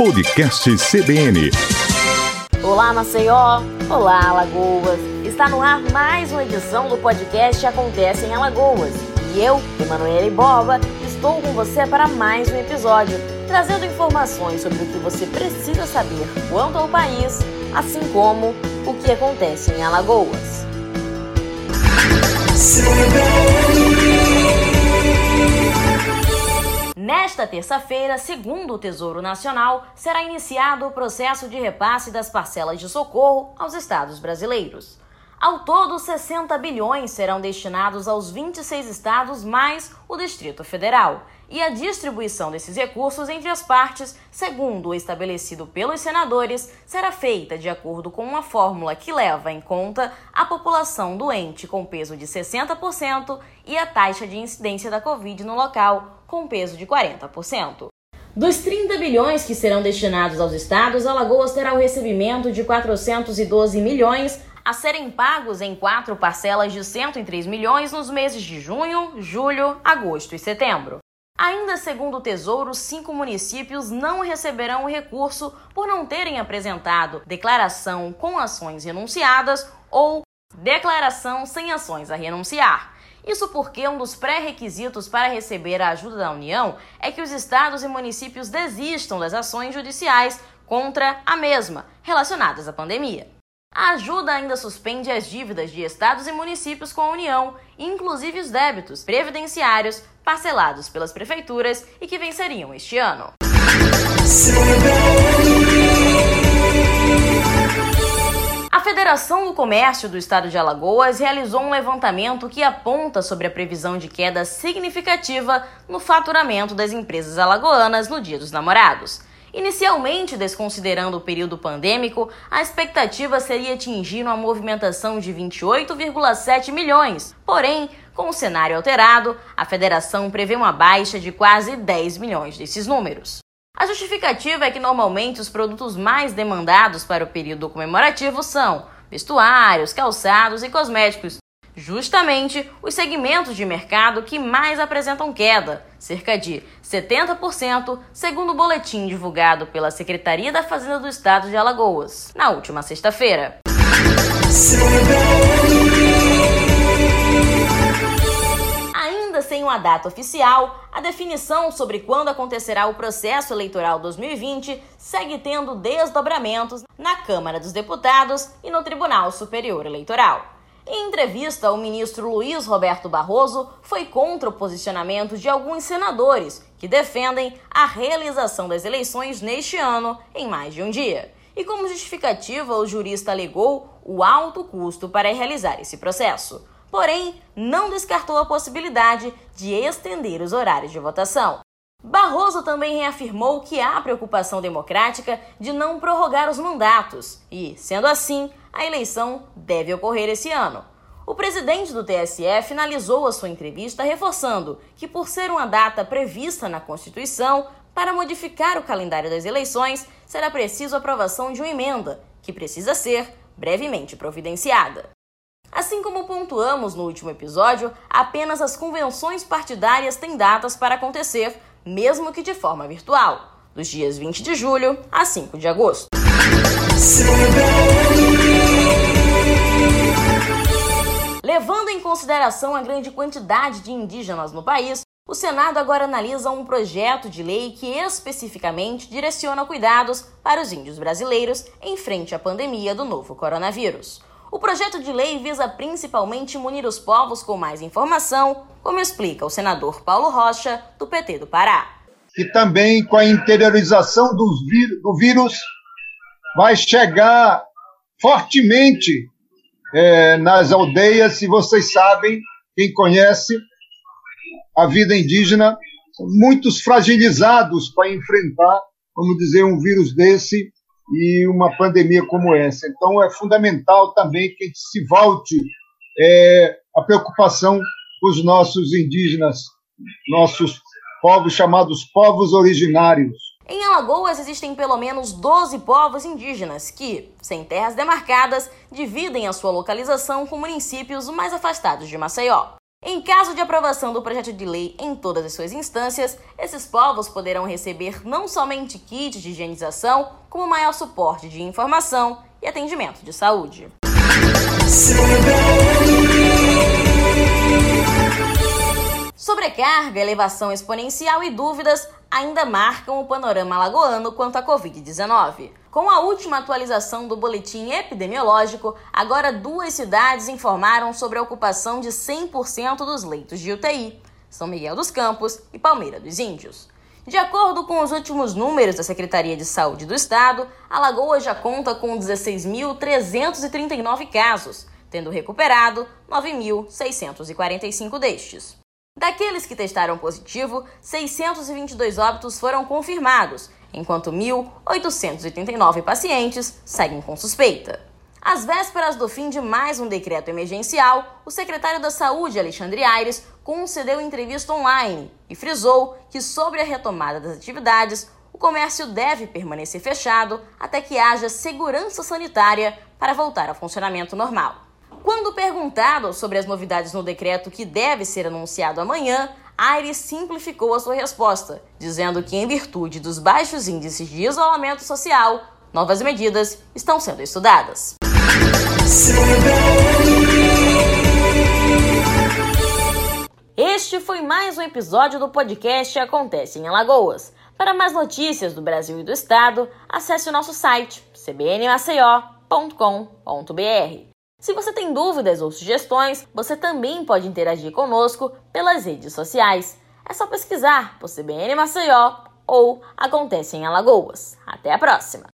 Podcast CBN. Olá, Maceió. Olá, Alagoas. Está no ar mais uma edição do podcast Acontece em Alagoas. E eu, Emanuele Boba, estou com você para mais um episódio, trazendo informações sobre o que você precisa saber quanto ao país, assim como o que acontece em Alagoas. Nesta terça-feira, segundo o Tesouro Nacional, será iniciado o processo de repasse das parcelas de socorro aos estados brasileiros. Ao todo, 60 bilhões serão destinados aos 26 estados mais o Distrito Federal. E a distribuição desses recursos entre as partes, segundo o estabelecido pelos senadores, será feita de acordo com uma fórmula que leva em conta a população doente com peso de 60% e a taxa de incidência da Covid no local com peso de 40%. Dos 30 bilhões que serão destinados aos estados, Alagoas terá o recebimento de 412 milhões a serem pagos em quatro parcelas de 103 milhões nos meses de junho, julho, agosto e setembro. Ainda segundo o Tesouro, cinco municípios não receberão o recurso por não terem apresentado declaração com ações renunciadas ou declaração sem ações a renunciar. Isso porque um dos pré-requisitos para receber a ajuda da União é que os estados e municípios desistam das ações judiciais contra a mesma, relacionadas à pandemia. A ajuda ainda suspende as dívidas de estados e municípios com a União, inclusive os débitos previdenciários parcelados pelas prefeituras e que venceriam este ano. Federação do Comércio do Estado de Alagoas realizou um levantamento que aponta sobre a previsão de queda significativa no faturamento das empresas alagoanas no Dia dos Namorados. Inicialmente, desconsiderando o período pandêmico, a expectativa seria atingir uma movimentação de 28,7 milhões. Porém, com o cenário alterado, a federação prevê uma baixa de quase 10 milhões desses números. A justificativa é que normalmente os produtos mais demandados para o período comemorativo são vestuários, calçados e cosméticos, justamente os segmentos de mercado que mais apresentam queda, cerca de 70%, segundo o boletim divulgado pela Secretaria da Fazenda do Estado de Alagoas, na última sexta-feira. Sem uma data oficial, a definição sobre quando acontecerá o processo eleitoral 2020 segue tendo desdobramentos na Câmara dos Deputados e no Tribunal Superior Eleitoral. Em entrevista, o ministro Luiz Roberto Barroso foi contra o posicionamento de alguns senadores que defendem a realização das eleições neste ano em mais de um dia. E como justificativa, o jurista alegou o alto custo para realizar esse processo. Porém, não descartou a possibilidade de estender os horários de votação. Barroso também reafirmou que há preocupação democrática de não prorrogar os mandatos e, sendo assim, a eleição deve ocorrer esse ano. O presidente do TSE finalizou a sua entrevista reforçando que, por ser uma data prevista na Constituição, para modificar o calendário das eleições será preciso aprovação de uma emenda, que precisa ser brevemente providenciada. Assim como pontuamos no último episódio, apenas as convenções partidárias têm datas para acontecer, mesmo que de forma virtual, dos dias 20 de julho a 5 de agosto. Levando em consideração a grande quantidade de indígenas no país, o Senado agora analisa um projeto de lei que especificamente direciona cuidados para os índios brasileiros em frente à pandemia do novo coronavírus. O projeto de lei visa principalmente munir os povos com mais informação, como explica o senador Paulo Rocha, do PT do Pará. E também com a interiorização do vírus, vai chegar fortemente é, nas aldeias, se vocês sabem, quem conhece a vida indígena, muitos fragilizados para enfrentar, vamos dizer, um vírus desse e uma pandemia como essa. Então, é fundamental também que a gente se volte é, a preocupação com os nossos indígenas, nossos povos chamados povos originários. Em Alagoas existem pelo menos 12 povos indígenas que, sem terras demarcadas, dividem a sua localização com municípios mais afastados de Maceió. Em caso de aprovação do projeto de lei em todas as suas instâncias, esses povos poderão receber não somente kits de higienização, como maior suporte de informação e atendimento de saúde. Sobrecarga, elevação exponencial e dúvidas ainda marcam o panorama alagoano quanto à Covid-19. Com a última atualização do boletim epidemiológico, agora duas cidades informaram sobre a ocupação de 100% dos leitos de UTI: São Miguel dos Campos e Palmeira dos Índios. De acordo com os últimos números da Secretaria de Saúde do Estado, Alagoas já conta com 16.339 casos, tendo recuperado 9.645 destes. Daqueles que testaram positivo, 622 óbitos foram confirmados, enquanto 1.889 pacientes seguem com suspeita. Às vésperas do fim de mais um decreto emergencial, o secretário da Saúde, Alexandre Aires, concedeu entrevista online e frisou que, sobre a retomada das atividades, o comércio deve permanecer fechado até que haja segurança sanitária para voltar ao funcionamento normal. Quando perguntado sobre as novidades no decreto que deve ser anunciado amanhã, Aires simplificou a sua resposta, dizendo que, em virtude dos baixos índices de isolamento social, novas medidas estão sendo estudadas. Este foi mais um episódio do podcast Acontece em Alagoas. Para mais notícias do Brasil e do Estado, acesse o nosso site cbnmaceió.com.br. Se você tem dúvidas ou sugestões, você também pode interagir conosco pelas redes sociais. É só pesquisar por CBN Maceió ou Acontece em Alagoas. Até a próxima!